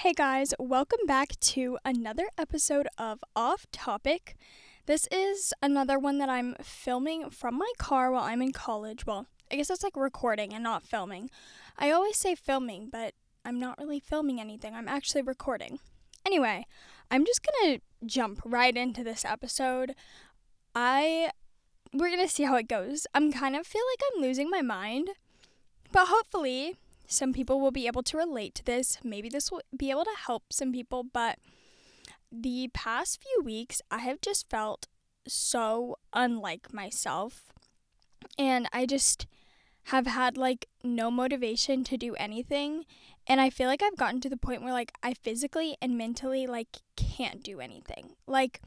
Hey guys, welcome back to another episode of Off Topic. This is another one that I'm filming from my car while I'm in college. Well, I guess it's like recording and not filming. I always say filming, but I'm not really filming anything. I'm actually recording. Anyway, I'm just to jump right into this episode. I we're to see how it goes. I'm kind of feel like I'm losing my mind, but hopefully some people will be able to relate to this. Maybe this will be able to help some people, but the past few weeks, I have just felt so unlike myself. And I just have had like no motivation to do anything. And I feel like I've gotten to the point where like I physically and mentally like can't do anything. Like,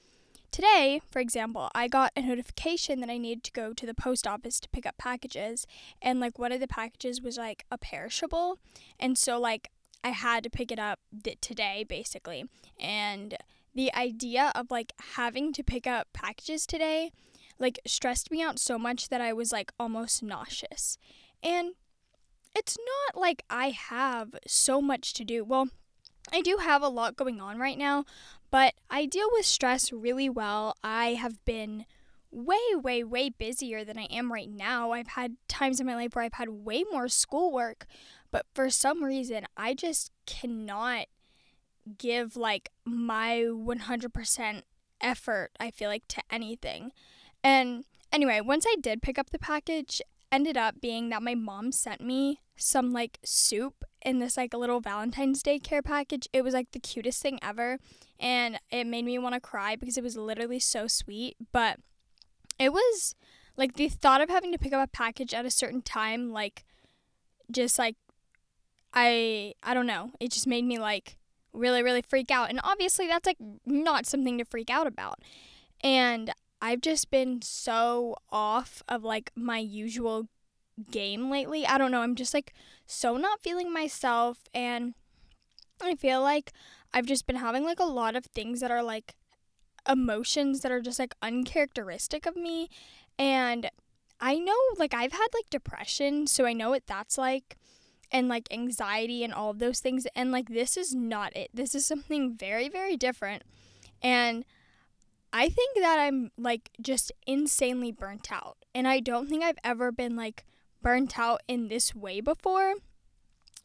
Today, for example, I got a notification that I needed to go to the post office to pick up packages, and like one of the packages was like a perishable, and so like I had to pick it up th- today basically. And the idea of like having to pick up packages today like stressed me out so much that I was like almost nauseous. And it's not like I have so much to do. Well, I do have a lot going on right now, but I deal with stress really well. I have been way, way, way busier than I am right now. I've had times in my life where I've had way more schoolwork, but for some reason, I just cannot give like my 100% effort, I feel like, to anything. And anyway, once I did pick up the package, ended up being that my mom sent me some like soup in this like a little Valentine's Day care package. It was like the cutest thing ever and it made me want to cry because it was literally so sweet, but it was like the thought of having to pick up a package at a certain time like just like I I don't know. It just made me like really really freak out. And obviously that's like not something to freak out about. And I've just been so off of like my usual game lately. I don't know. I'm just like so not feeling myself and I feel like I've just been having like a lot of things that are like emotions that are just like uncharacteristic of me and I know like I've had like depression, so I know what that's like and like anxiety and all of those things and like this is not it. This is something very very different. And I think that I'm like just insanely burnt out. And I don't think I've ever been like burnt out in this way before.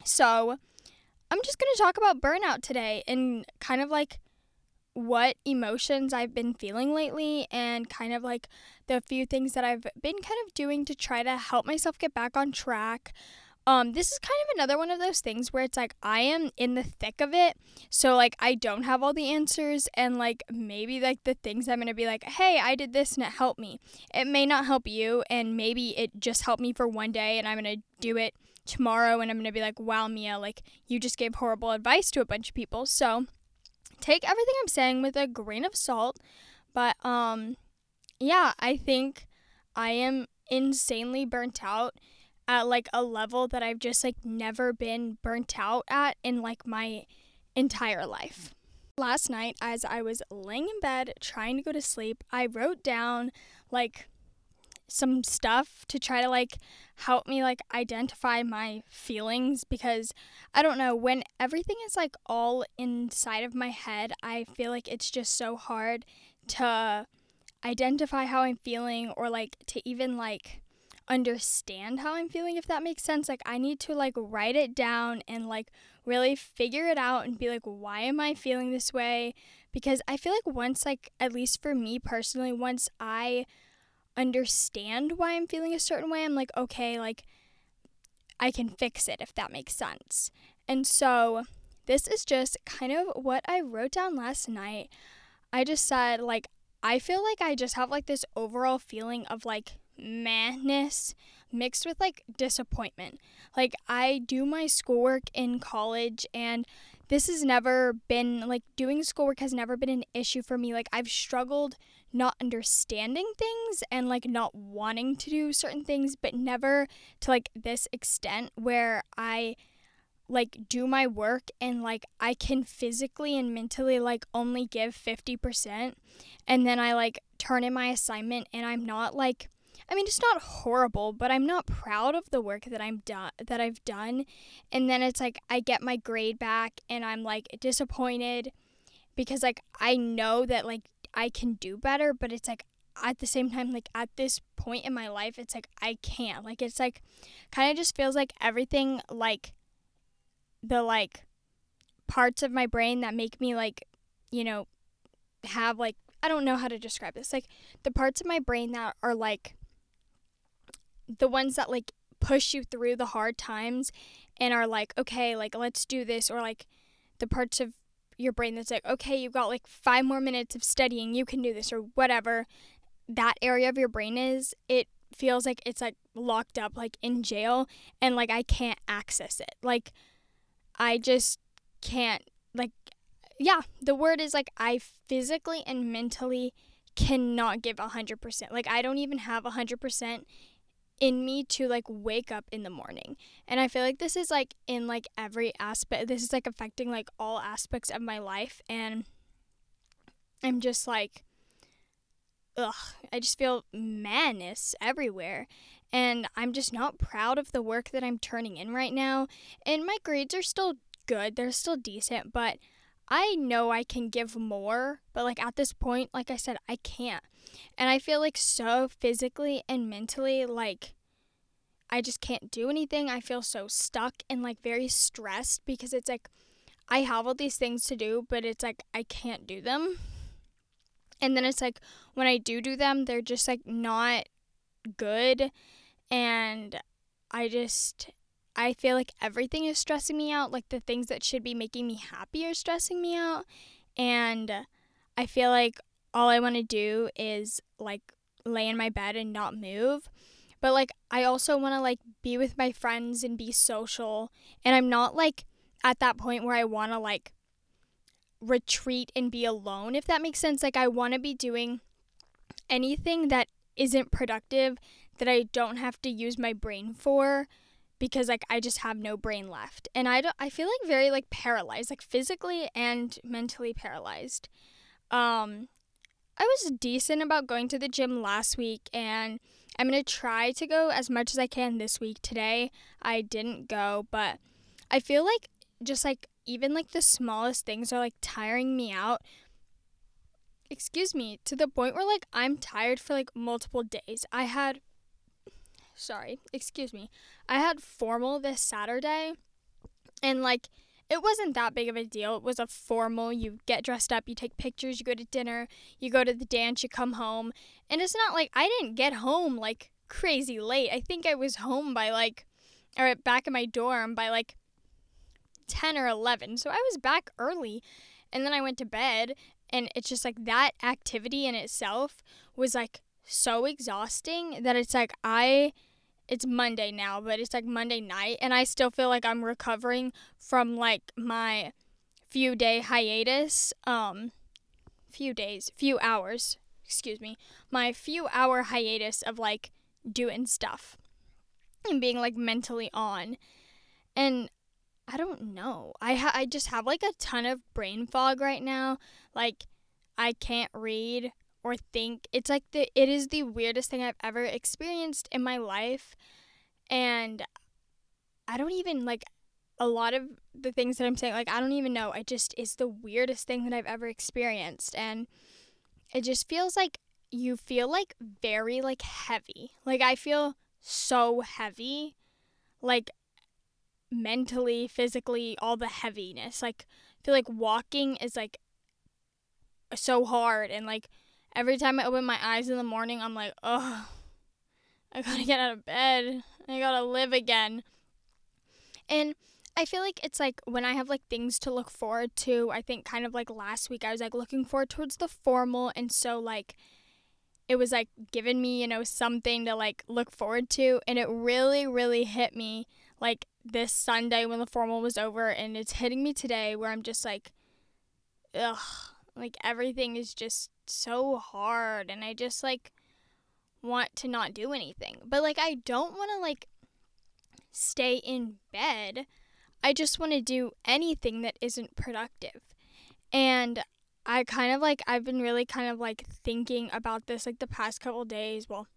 So I'm just going to talk about burnout today and kind of like what emotions I've been feeling lately and kind of like the few things that I've been kind of doing to try to help myself get back on track. Um, this is kind of another one of those things where it's like I am in the thick of it, so like I don't have all the answers, and like maybe like the things I'm gonna be like, hey, I did this and it helped me. It may not help you, and maybe it just helped me for one day, and I'm gonna do it tomorrow, and I'm gonna be like, wow, Mia, like you just gave horrible advice to a bunch of people. So take everything I'm saying with a grain of salt, but um, yeah, I think I am insanely burnt out at like a level that I've just like never been burnt out at in like my entire life. Last night, as I was laying in bed trying to go to sleep, I wrote down like some stuff to try to like help me like identify my feelings because I don't know when everything is like all inside of my head I feel like it's just so hard to identify how I'm feeling or like to even like understand how I'm feeling if that makes sense. Like I need to like write it down and like really figure it out and be like why am I feeling this way? Because I feel like once like at least for me personally, once I understand why I'm feeling a certain way, I'm like okay, like I can fix it if that makes sense. And so this is just kind of what I wrote down last night. I just said like I feel like I just have like this overall feeling of like madness mixed with like disappointment. Like I do my schoolwork in college and this has never been like doing schoolwork has never been an issue for me. Like I've struggled not understanding things and like not wanting to do certain things, but never to like this extent where I like do my work and like I can physically and mentally like only give 50% and then I like turn in my assignment and I'm not like I mean, it's not horrible, but I'm not proud of the work that I'm done that I've done. And then it's like I get my grade back and I'm like disappointed because like I know that like I can do better, but it's like at the same time like at this point in my life, it's like I can't. Like it's like kind of just feels like everything like the like parts of my brain that make me like, you know, have like I don't know how to describe this. Like the parts of my brain that are like the ones that like push you through the hard times and are like, okay, like let's do this, or like the parts of your brain that's like, okay, you've got like five more minutes of studying, you can do this, or whatever that area of your brain is, it feels like it's like locked up, like in jail, and like I can't access it. Like, I just can't, like, yeah, the word is like I physically and mentally cannot give 100%. Like, I don't even have 100% in me to like wake up in the morning. And I feel like this is like in like every aspect. This is like affecting like all aspects of my life and I'm just like ugh, I just feel madness everywhere. And I'm just not proud of the work that I'm turning in right now. And my grades are still good. They're still decent, but I know I can give more, but like at this point, like I said, I can't. And I feel like so physically and mentally like I just can't do anything. I feel so stuck and like very stressed because it's like I have all these things to do, but it's like I can't do them. And then it's like when I do do them, they're just like not good and I just I feel like everything is stressing me out, like the things that should be making me happy are stressing me out and I feel like all I want to do is like lay in my bed and not move. But like I also want to like be with my friends and be social and I'm not like at that point where I want to like retreat and be alone if that makes sense. Like I want to be doing anything that isn't productive that I don't have to use my brain for because like I just have no brain left. And I don't I feel like very like paralyzed, like physically and mentally paralyzed. Um I was decent about going to the gym last week and I'm going to try to go as much as I can this week. Today I didn't go, but I feel like just like even like the smallest things are like tiring me out. Excuse me, to the point where like I'm tired for like multiple days. I had sorry, excuse me. I had formal this Saturday and like it wasn't that big of a deal. It was a formal, you get dressed up, you take pictures, you go to dinner, you go to the dance, you come home. And it's not like I didn't get home like crazy late. I think I was home by like, or back in my dorm by like 10 or 11. So I was back early. And then I went to bed. And it's just like that activity in itself was like so exhausting that it's like I it's Monday now, but it's like Monday night and I still feel like I'm recovering from like my few day hiatus. Um few days, few hours, excuse me. My few hour hiatus of like doing stuff and being like mentally on. And I don't know. I ha- I just have like a ton of brain fog right now. Like I can't read or think. It's like the it is the weirdest thing I've ever experienced in my life. And I don't even like a lot of the things that I'm saying like I don't even know. It just is the weirdest thing that I've ever experienced and it just feels like you feel like very like heavy. Like I feel so heavy. Like mentally, physically, all the heaviness. Like I feel like walking is like so hard and like every time I open my eyes in the morning, I'm like, oh, I gotta get out of bed. I gotta live again. And I feel like it's like when I have like things to look forward to, I think kind of like last week, I was like looking forward towards the formal. And so, like, it was like giving me, you know, something to like look forward to. And it really, really hit me like this Sunday when the formal was over. And it's hitting me today where I'm just like, ugh, like everything is just so hard and I just like want to not do anything. But like I don't want to like stay in bed. I just want to do anything that isn't productive. And I kind of like I've been really kind of like thinking about this like the past couple days. Well,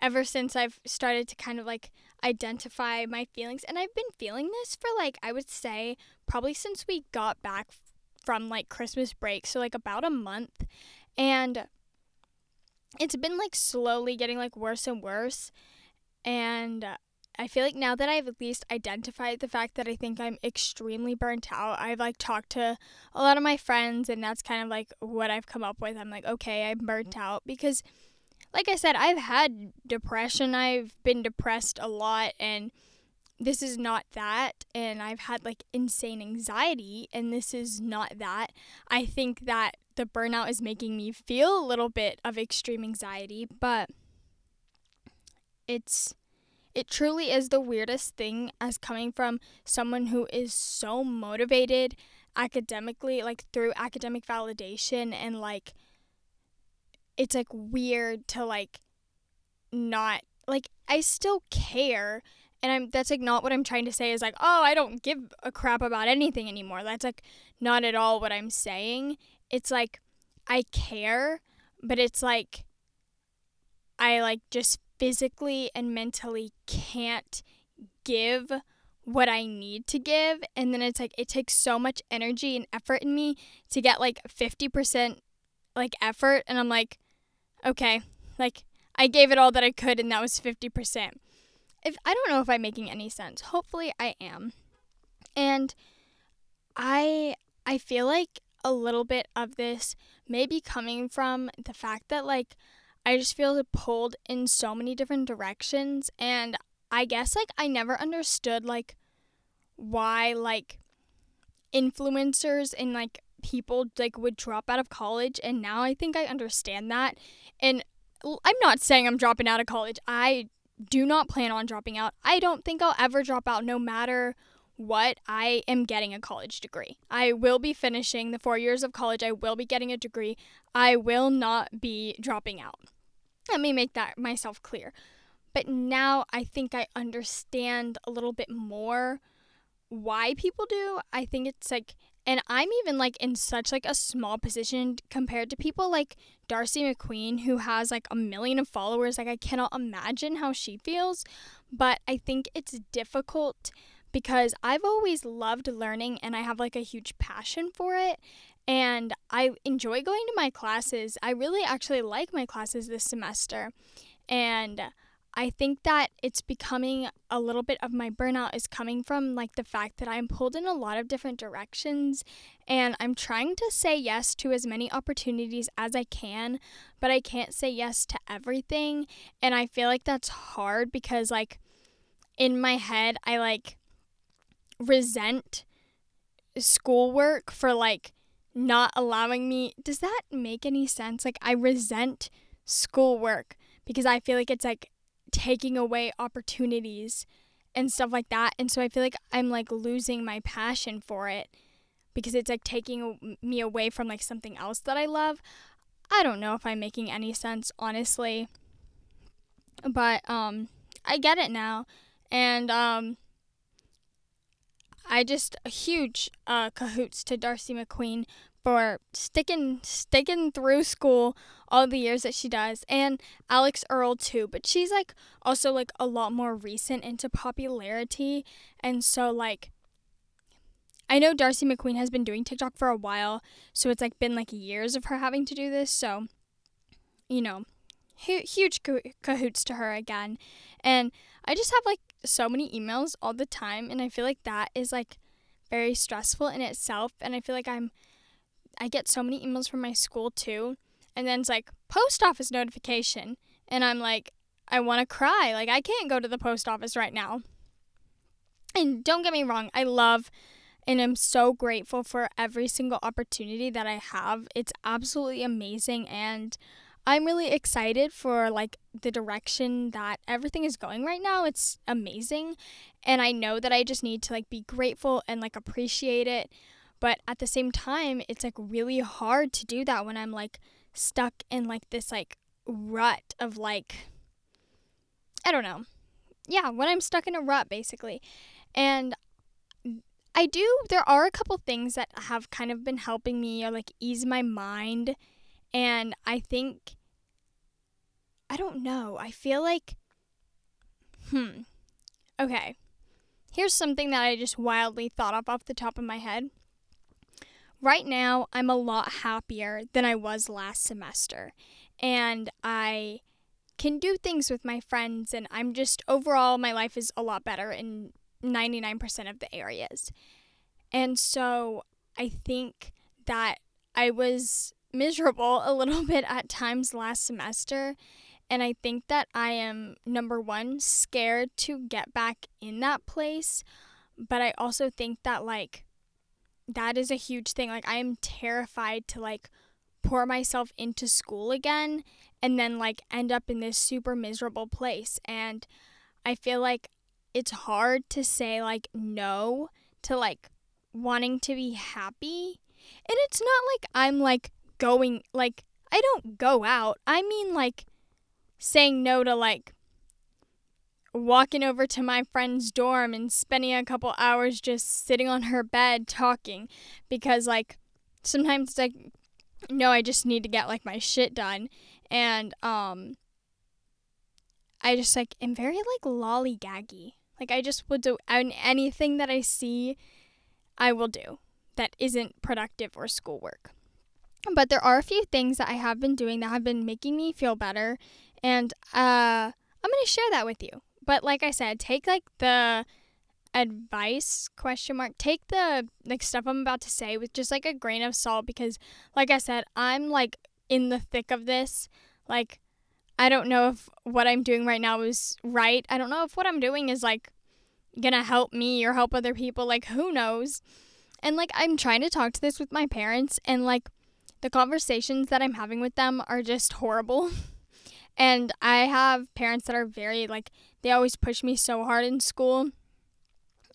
ever since I've started to kind of like identify my feelings. And I've been feeling this for like, I would say, probably since we got back from like Christmas break. So, like, about a month. And it's been like slowly getting like worse and worse. And I feel like now that I've at least identified the fact that I think I'm extremely burnt out, I've like talked to a lot of my friends, and that's kind of like what I've come up with. I'm like, okay, I'm burnt out because, like I said, I've had depression, I've been depressed a lot, and this is not that. And I've had like insane anxiety, and this is not that. I think that the burnout is making me feel a little bit of extreme anxiety, but it's it truly is the weirdest thing as coming from someone who is so motivated academically, like through academic validation and like it's like weird to like not like I still care and I'm that's like not what I'm trying to say is like, "Oh, I don't give a crap about anything anymore." That's like not at all what I'm saying. It's like I care, but it's like I like just physically and mentally can't give what I need to give. And then it's like, it takes so much energy and effort in me to get like 50% like effort. And I'm like, okay, like I gave it all that I could and that was 50%. If I don't know if I'm making any sense. Hopefully I am. And I I feel like a little bit of this may be coming from the fact that like I just feel pulled in so many different directions and I guess like I never understood like why like influencers and like people like would drop out of college and now I think I understand that and I'm not saying I'm dropping out of college. I do not plan on dropping out. I don't think I'll ever drop out no matter what. I am getting a college degree. I will be finishing the 4 years of college. I will be getting a degree. I will not be dropping out. Let me make that myself clear. But now I think I understand a little bit more why people do. I think it's like and I'm even like in such like a small position compared to people like Darcy McQueen who has like a million of followers. Like I cannot imagine how she feels, but I think it's difficult because I've always loved learning and I have like a huge passion for it and I enjoy going to my classes. I really actually like my classes this semester. And I think that it's becoming a little bit of my burnout is coming from like the fact that I'm pulled in a lot of different directions and I'm trying to say yes to as many opportunities as I can, but I can't say yes to everything. And I feel like that's hard because like in my head I like resent schoolwork for like not allowing me. Does that make any sense? Like, I resent schoolwork because I feel like it's like taking away opportunities and stuff like that. And so I feel like I'm like losing my passion for it because it's like taking me away from like something else that I love. I don't know if I'm making any sense, honestly. But um I get it now. And um I just a huge uh, cahoots to Darcy McQueen for sticking sticking through school all the years that she does and Alix Earle too but she's like also like a lot more recent into popularity and so like I know Darcy McQueen has been doing TikTok for a while so it's like been like years of her having to do this so you know huge cahoots to her again and I just have like so many emails all the time and I feel like that is like very stressful in itself and I feel like I'm I get so many emails from my school too and then it's like post office notification and I'm like I want to cry like I can't go to the post office right now. And don't get me wrong, I love and I'm so grateful for every single opportunity that I have. It's absolutely amazing and I'm really excited for like the direction that everything is going right now. It's amazing. And I know that I just need to like be grateful and like appreciate it. But at the same time, it's like really hard to do that when I'm like stuck in like this like rut of like I don't know. Yeah, when I'm stuck in a rut basically. And I do there are a couple things that have kind of been helping me or like ease my mind and I think I don't know. I feel like hmm. Okay. Here's something that I just wildly thought of off the top of my head. Right now, I'm a lot happier than I was last semester. And I can do things with my friends, and I'm just overall, my life is a lot better in 99% of the areas. And so I think that I was miserable a little bit at times last semester. And I think that I am, number one, scared to get back in that place. But I also think that, like, that is a huge thing. Like, I am terrified to, like, pour myself into school again and then, like, end up in this super miserable place. And I feel like it's hard to say, like, no to, like, wanting to be happy. And it's not like I'm, like, going, like, I don't go out. I mean, like, saying no to like walking over to my friend's dorm and spending a couple hours just sitting on her bed talking because like sometimes it's like no I just need to get like my shit done. And um I just like am very like lollygaggy. Like I just will do anything that I see I will do that isn't productive or schoolwork. But there are a few things that I have been doing that have been making me feel better and uh, I'm going to share that with you. But like I said, take like the advice question mark take the like stuff i'm about to say with just like a grain of salt because like i said i'm like in the thick of this. Like i don't know if what i'm doing right now is right. I don't know if what i'm doing is like gonna help me or help other people. Like who knows? And like i'm trying to talk to this with my parents and like the conversations that i'm having with them are just horrible And I have parents that are very like they always push me so hard in school,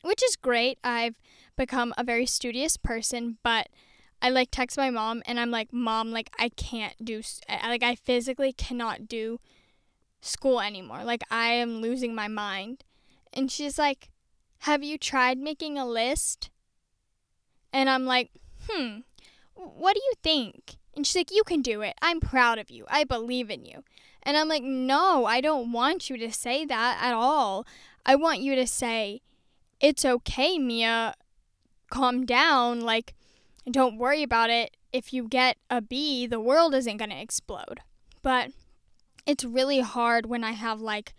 which is great. I've become a very studious person, but I like text my mom and I'm like, "Mom, like I can't do like I physically cannot do school anymore. Like I am losing my mind." And she's like, "Have you tried making a list?" And I'm like, "Hmm. What do you think?" And she's like, You can do it. I'm proud of you. I believe in you. And I'm like, No, I don't want you to say that at all. I want you to say, It's okay, Mia. Calm down. Like, don't worry about it. If you get a B, the world isn't going to explode. But it's really hard when I have like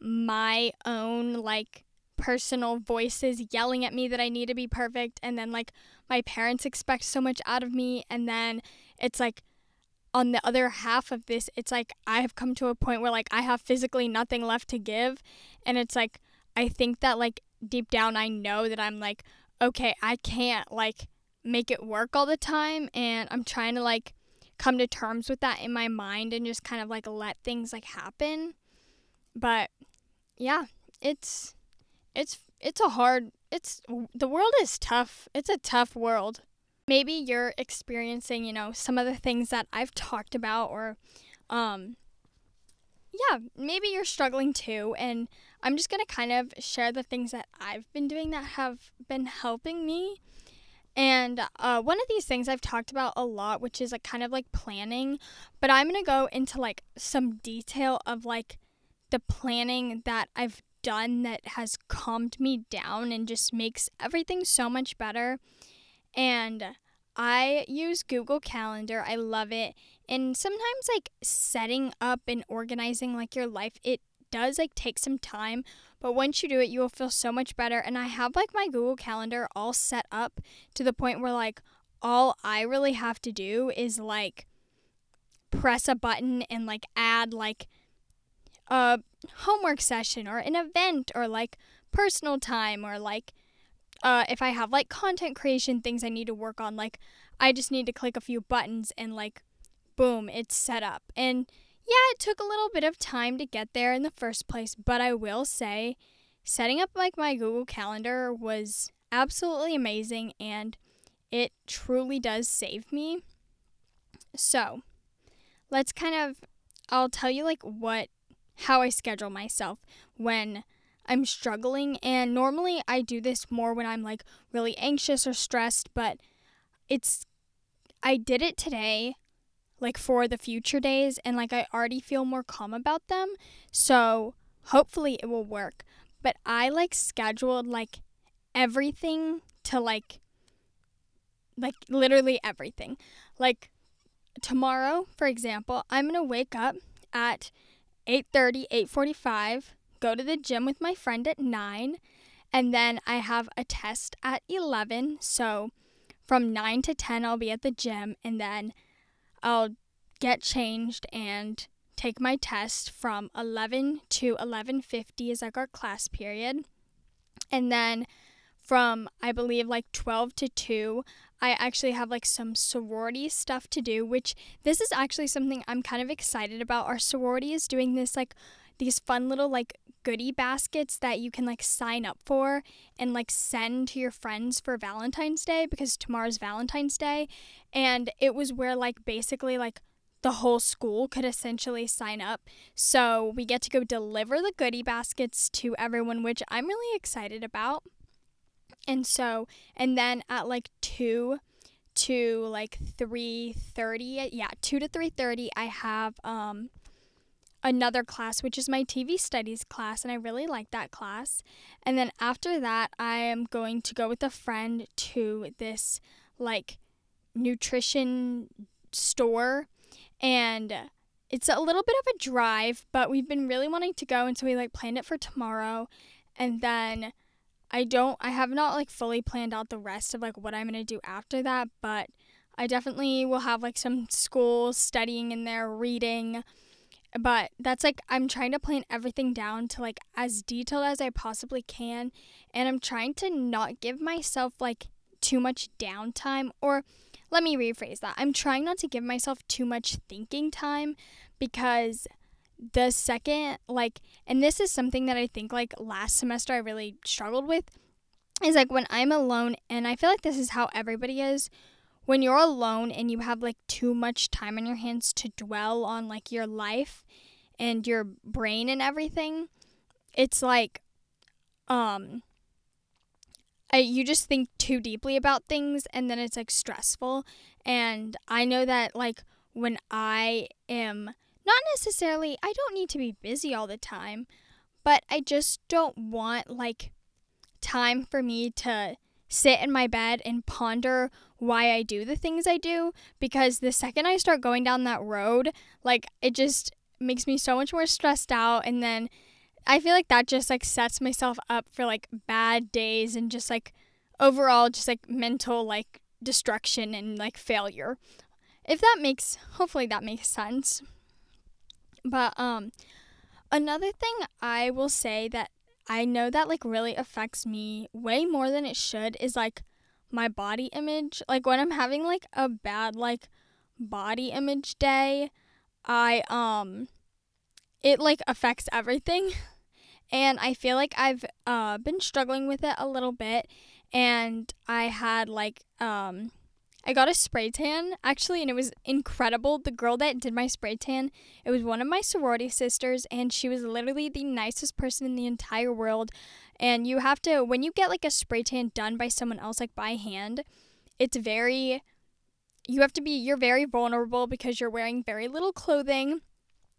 my own like personal voices yelling at me that I need to be perfect and then like my parents expect so much out of me and then it's like on the other half of this, it's like I have come to a point where like I have physically nothing left to give. And it's like I think that like deep down I know that I'm like, okay, I can't like make it work all the time. And I'm trying to like come to terms with that in my mind and just kind of like let things like happen. But yeah, it's it's it's a hard it's the world is tough. It's a tough world maybe you're experiencing, you know, some of the things that I've talked about or um yeah, maybe you're struggling too and I'm just going to kind of share the things that I've been doing that have been helping me. And uh, one of these things I've talked about a lot, which is like kind of like planning, but I'm going to go into like some detail of like the planning that I've done that has calmed me down and just makes everything so much better. And I use Google Calendar. I love it. And sometimes like setting up and organizing like your life, it does like take some time, but once you do it, you will feel so much better. And I have like my Google Calendar all set up to the point where like all I really have to do is like press a button and like add like a homework session or an event or like personal time or like uh, if I have like content creation things I need to work on, like I just need to click a few buttons and like boom, it's set up. And yeah, it took a little bit of time to get there in the first place, but I will say setting up like my Google Calendar was absolutely amazing and it truly does save me. So, let's kind of I'll tell you like what how I schedule myself when I'm struggling. And normally I do this more when I'm like really anxious or stressed, but it's, I did it today like for the future days and like I already feel more calm about them. So hopefully it will work. But I like scheduled like everything to like like literally everything. Like tomorrow, for example, I'm going to wake up at 8:30, 8:45, go to the gym with my friend at 9, and then I have a test at 11. So from 9 to 10 I'll be at the gym and then I'll get changed and take my test from 11 to 11:50 is like our class period. And then from I believe like 12 to 2, I actually have like some sorority stuff to do, which this is actually something I'm kind of excited about. Our sorority is doing this like these fun little like goodie baskets that you can like sign up for and like send to your friends for Valentine's Day because tomorrow's Valentine's Day and it was where like basically like the whole school could essentially sign up. So we get to go deliver the goodie baskets to everyone, which I'm really excited about. And so, and then at like 2 to like 3:30, yeah, 2 to 3:30 I have um another class which is my TV studies class and I really like that class. And then after that, I am going to go with a friend to this like nutrition store and it's a little bit of a drive, but we've been really wanting to go and so we like planned it for tomorrow and then I don't I have not like fully planned out the rest of like what I'm going to do after that, but I definitely will have like some school studying in there, reading. But that's like I'm trying to plan everything down to like as detailed as I possibly can, and I'm trying to not give myself like too much downtime or let me rephrase that. I'm trying not to give myself too much thinking time because the second like and this is something that I think like last semester I really struggled with is like when I'm alone and I feel like this is how everybody is when you're alone and you have like too much time on your hands to dwell on like your life and your brain and everything it's like um I, you just think too deeply about things and then it's like stressful. And I know that like when I am not necessarily, I don't need to be busy all the time, but I just don't want like time for me to sit in my bed and ponder why I do the things I do because the second I start going down that road, like it just makes me so much more stressed out and then I feel like that just like sets myself up for like bad days and just like overall just like mental like destruction and like failure. If that makes hopefully that makes sense. But um another thing I will say that I know that like really affects me way more than it should is like my body image. Like when I'm having like a bad like body image day, I um it like affects everything. And I feel like I've uh been struggling with it a little bit and I had like um I got a spray tan actually, and it was incredible. The girl that did my spray tan, it was one of my sorority sisters, and she was literally the nicest person in the entire world. And you have to, when you get like a spray tan done by someone else, like by hand, it's very, you have to be, you're very vulnerable because you're wearing very little clothing.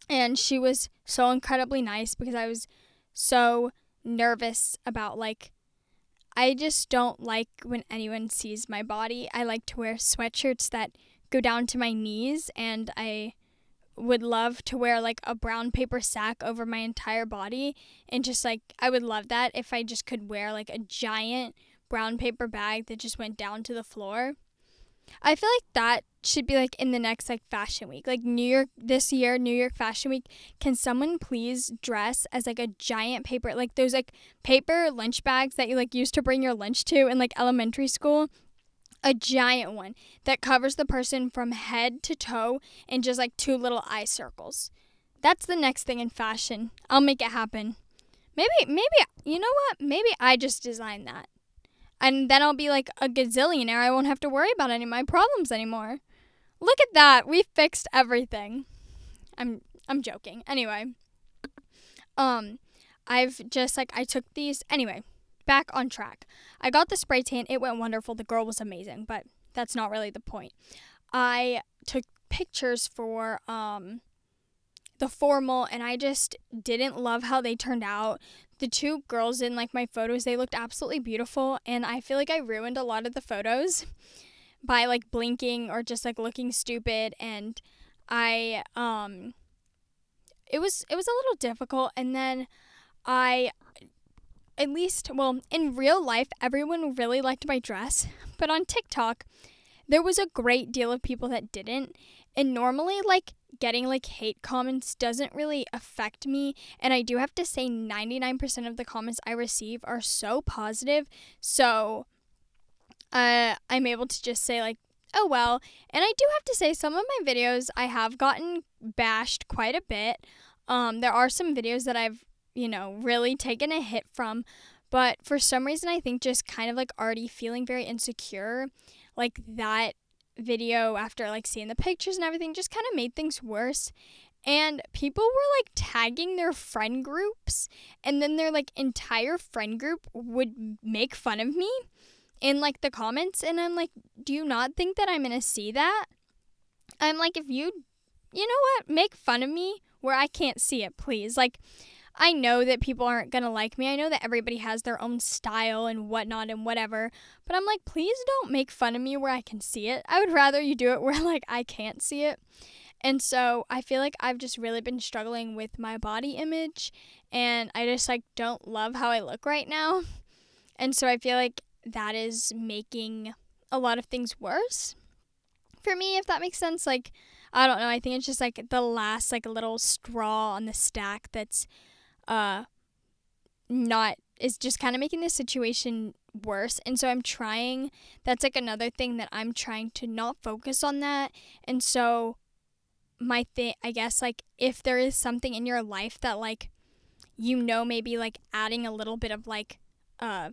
And she was so incredibly nice because I was so nervous about like I just don't like when anyone sees my body. I like to wear sweatshirts that go down to my knees, and I would love to wear like a brown paper sack over my entire body. And just like, I would love that if I just could wear like a giant brown paper bag that just went down to the floor. I feel like that should be like in the next like fashion week. Like New York this year, New York Fashion Week, can someone please dress as like a giant paper like those like paper lunch bags that you like used to bring your lunch to in like elementary school? A giant one that covers the person from head to toe in just like two little eye circles. That's the next thing in fashion. I'll make it happen. Maybe maybe you know what? Maybe I just designed that and then I'll be like a gazillionaire. I won't have to worry about any of my problems anymore. Look at that. We fixed everything. I'm I'm joking. Anyway, um I've just like I took these anyway, back on track. I got the spray tan. It went wonderful. The girl was amazing, but that's not really the point. I took pictures for um the formal and I just didn't love how they turned out. The two girls in like my photos, they looked absolutely beautiful and I feel like I ruined a lot of the photos by like blinking or just like looking stupid and I um it was it was a little difficult and then I at least well in real life everyone really liked my dress but on TikTok there was a great deal of people that didn't and normally like getting like hate comments doesn't really affect me and I do have to say 99% of the comments I receive are so positive so uh, I'm able to just say like oh well. And I do have to say some of my videos I have gotten bashed quite a bit. Um, there are some videos that I've you know really taken a hit from but for some reason I think just kind of like already feeling very insecure like that video after like seeing the pictures and everything just kind of made things worse. And people were like tagging their friend groups and then their like entire friend group would make fun of me in like the comments and I'm like do you not think that I'm to see that I'm like if you you know what make fun of me where I can't see it please like I know that people aren't to like me. I know that everybody has their own style and whatnot and whatever. But I'm like, please don't make fun of me where I can see it. I would rather you do it where like I can't see it. And so I feel like I've just really been struggling with my body image and I just like don't love how I look right now. And so I feel like that is making a lot of things worse for me if that makes sense like I don't know I think it's just like the last like little straw on the stack that's uh not is just kind of making the situation worse. And so I'm trying that's like another thing that I'm trying to not focus on that. And so my thing I guess like if there is something in your life that like you know maybe like adding a little bit of like uh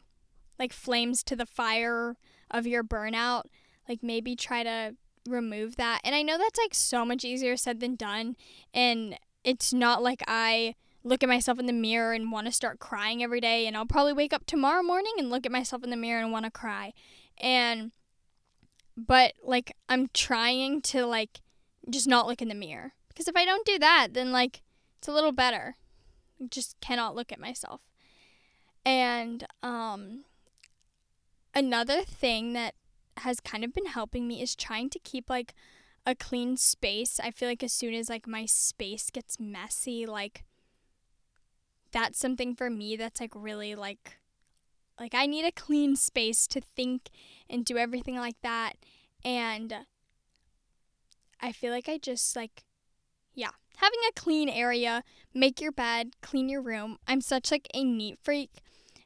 like flames to the fire of your burnout, like maybe try to remove that. And I know that's like so much easier said than done and it's not like I look at myself in the mirror and want to start crying every day and I'll probably wake up tomorrow morning and look at myself in the mirror and want to cry. And but like I'm trying to like just not look in the mirror because if I don't do that then like it's a little better. I just cannot look at myself. And um another thing that has kind of been helping me is trying to keep like a clean space. I feel like as soon as like my space gets messy, like that's something for me that's like really like like I need a clean space to think and do everything like that and I feel like I just like yeah, having a clean area, make your bed, clean your room. I'm such like a neat freak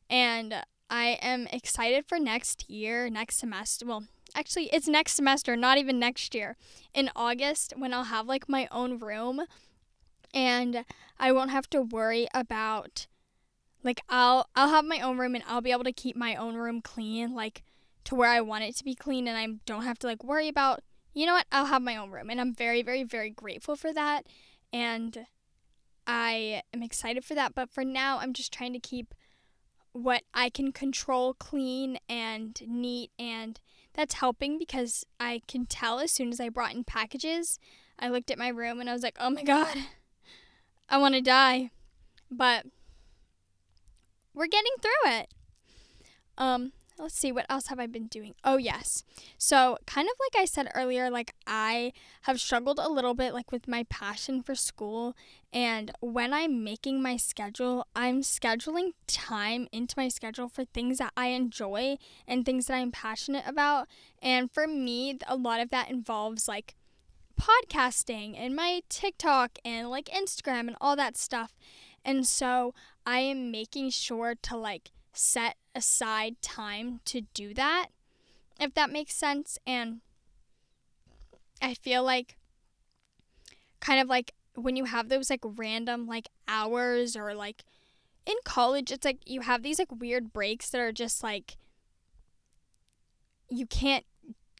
and I am excited for next year, next semester. Well, actually it's next semester, not even next year. In August when I'll have like my own room and I won't have to worry about like I'll I'll have my own room and I'll be able to keep my own room clean like to where I want it to be clean and I don't have to like worry about you know what I'll have my own room and I'm very very very grateful for that and I am excited for that but for now I'm just trying to keep what I can control clean and neat and that's helping because I can tell as soon as I brought in packages I looked at my room and I was like oh my god I want to die. But we're getting through it. Um, let's see what else have I been doing? Oh, yes. So, kind of like I said earlier, like I have struggled a little bit like with my passion for school and when I'm making my schedule, I'm scheduling time into my schedule for things that I enjoy and things that I'm passionate about. And for me, a lot of that involves like podcasting and my TikTok and like Instagram and all that stuff. And so I am making sure to like set aside time to do that, if that makes sense. And I feel like kind of like when you have those like random like hours or like in college, it's like you have these like weird breaks that are just like you can't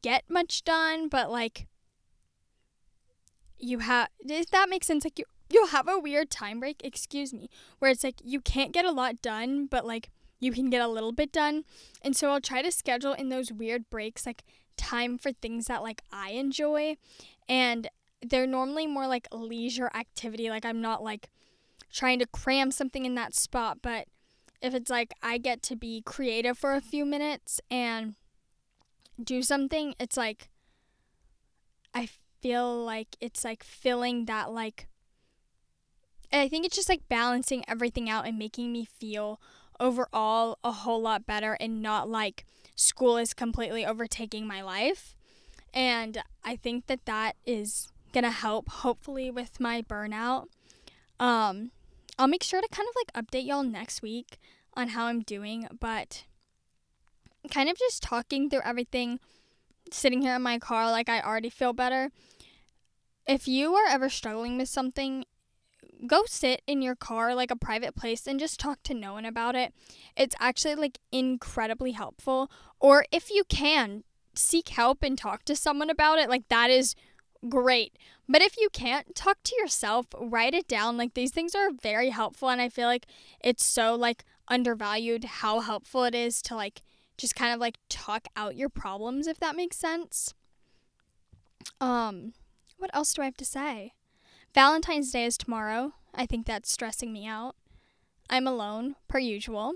get much done, but like you have if that makes sense like you you'll have a weird time break excuse me where it's like you can't get a lot done but like you can get a little bit done and so i'll try to schedule in those weird breaks like time for things that like i enjoy and they're normally more like leisure activity. Like I'm not like trying to cram something in that spot, but if it's like I get to be creative for a few minutes and do something, it's like I feel like it's like filling that like I think it's just like balancing everything out and making me feel overall a whole lot better and not like school is completely overtaking my life. And I think that that is going to help hopefully with my burnout. Um I'll make sure to kind of like update y'all next week on how I'm doing, but kind of just talking through everything sitting here in my car like I already feel better. If you are ever struggling with something go sit in your car, like a private place, and just talk to no one about it. It's actually like incredibly helpful. Or if you can, seek help and talk to someone about it. Like that is great. But if you can't, talk to yourself, write it down. Like these things are very helpful and I feel like it's so like undervalued how helpful it is to like just kind of like talk out your problems if that makes sense. Um what else do I have to say? Valentine's Day is tomorrow. I think that's stressing me out. I'm alone, per usual.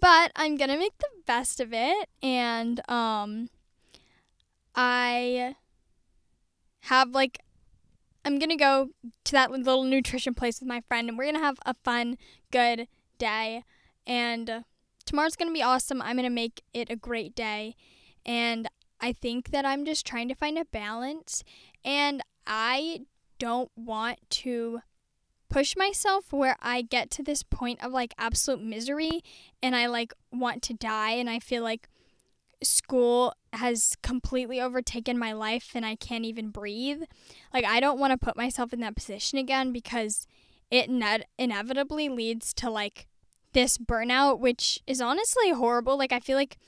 But I'm to make the best of it. And um, I have like, I'm to go to that little nutrition place with my friend, and we're to have a fun, good day. And tomorrow's to be awesome. I'm to make it a great day. And I think that I'm just trying to find a balance. And I don't want to push myself where I get to this point of like absolute misery and I like want to die and I feel like school has completely overtaken my life and I can't even breathe. Like I don't want to put myself in that position again because it ne- inevitably leads to like this burnout which is honestly horrible. Like I feel like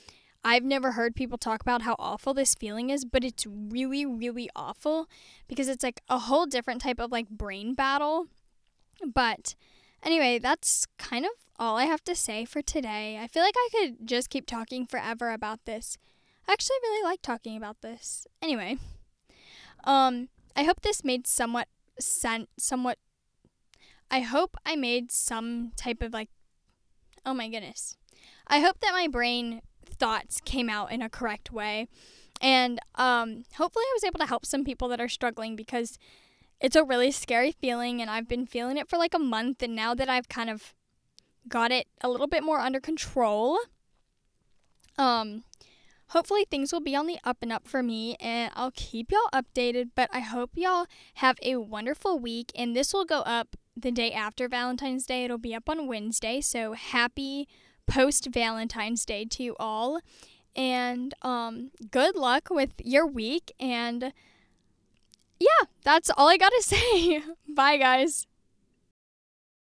I've never heard people talk about how awful this feeling is, but it's really, really awful because it's like a whole different type of like brain battle. But anyway, that's kind of all I have to say for today. I feel like I could just keep talking forever about this. I actually really like talking about this. Anyway, um, I hope this made somewhat sense, somewhat. I hope I made some type of like, oh my goodness. I hope that my brain thoughts came out in a correct way. And um, hopefully, I was able to help some people that are struggling because it's a really scary feeling, and I've been feeling it for like a month. And now that I've kind of got it a little bit more under control, um, hopefully things will be on the up and up for me, and I'll keep y'all updated. But I hope y'all have a wonderful week, and this will go up the day after Valentine's Day. It'll be up on Wednesday, so happy post Valentine's Day to you all. And um, good luck with your week. And yeah, that's all I got to say. Bye, guys.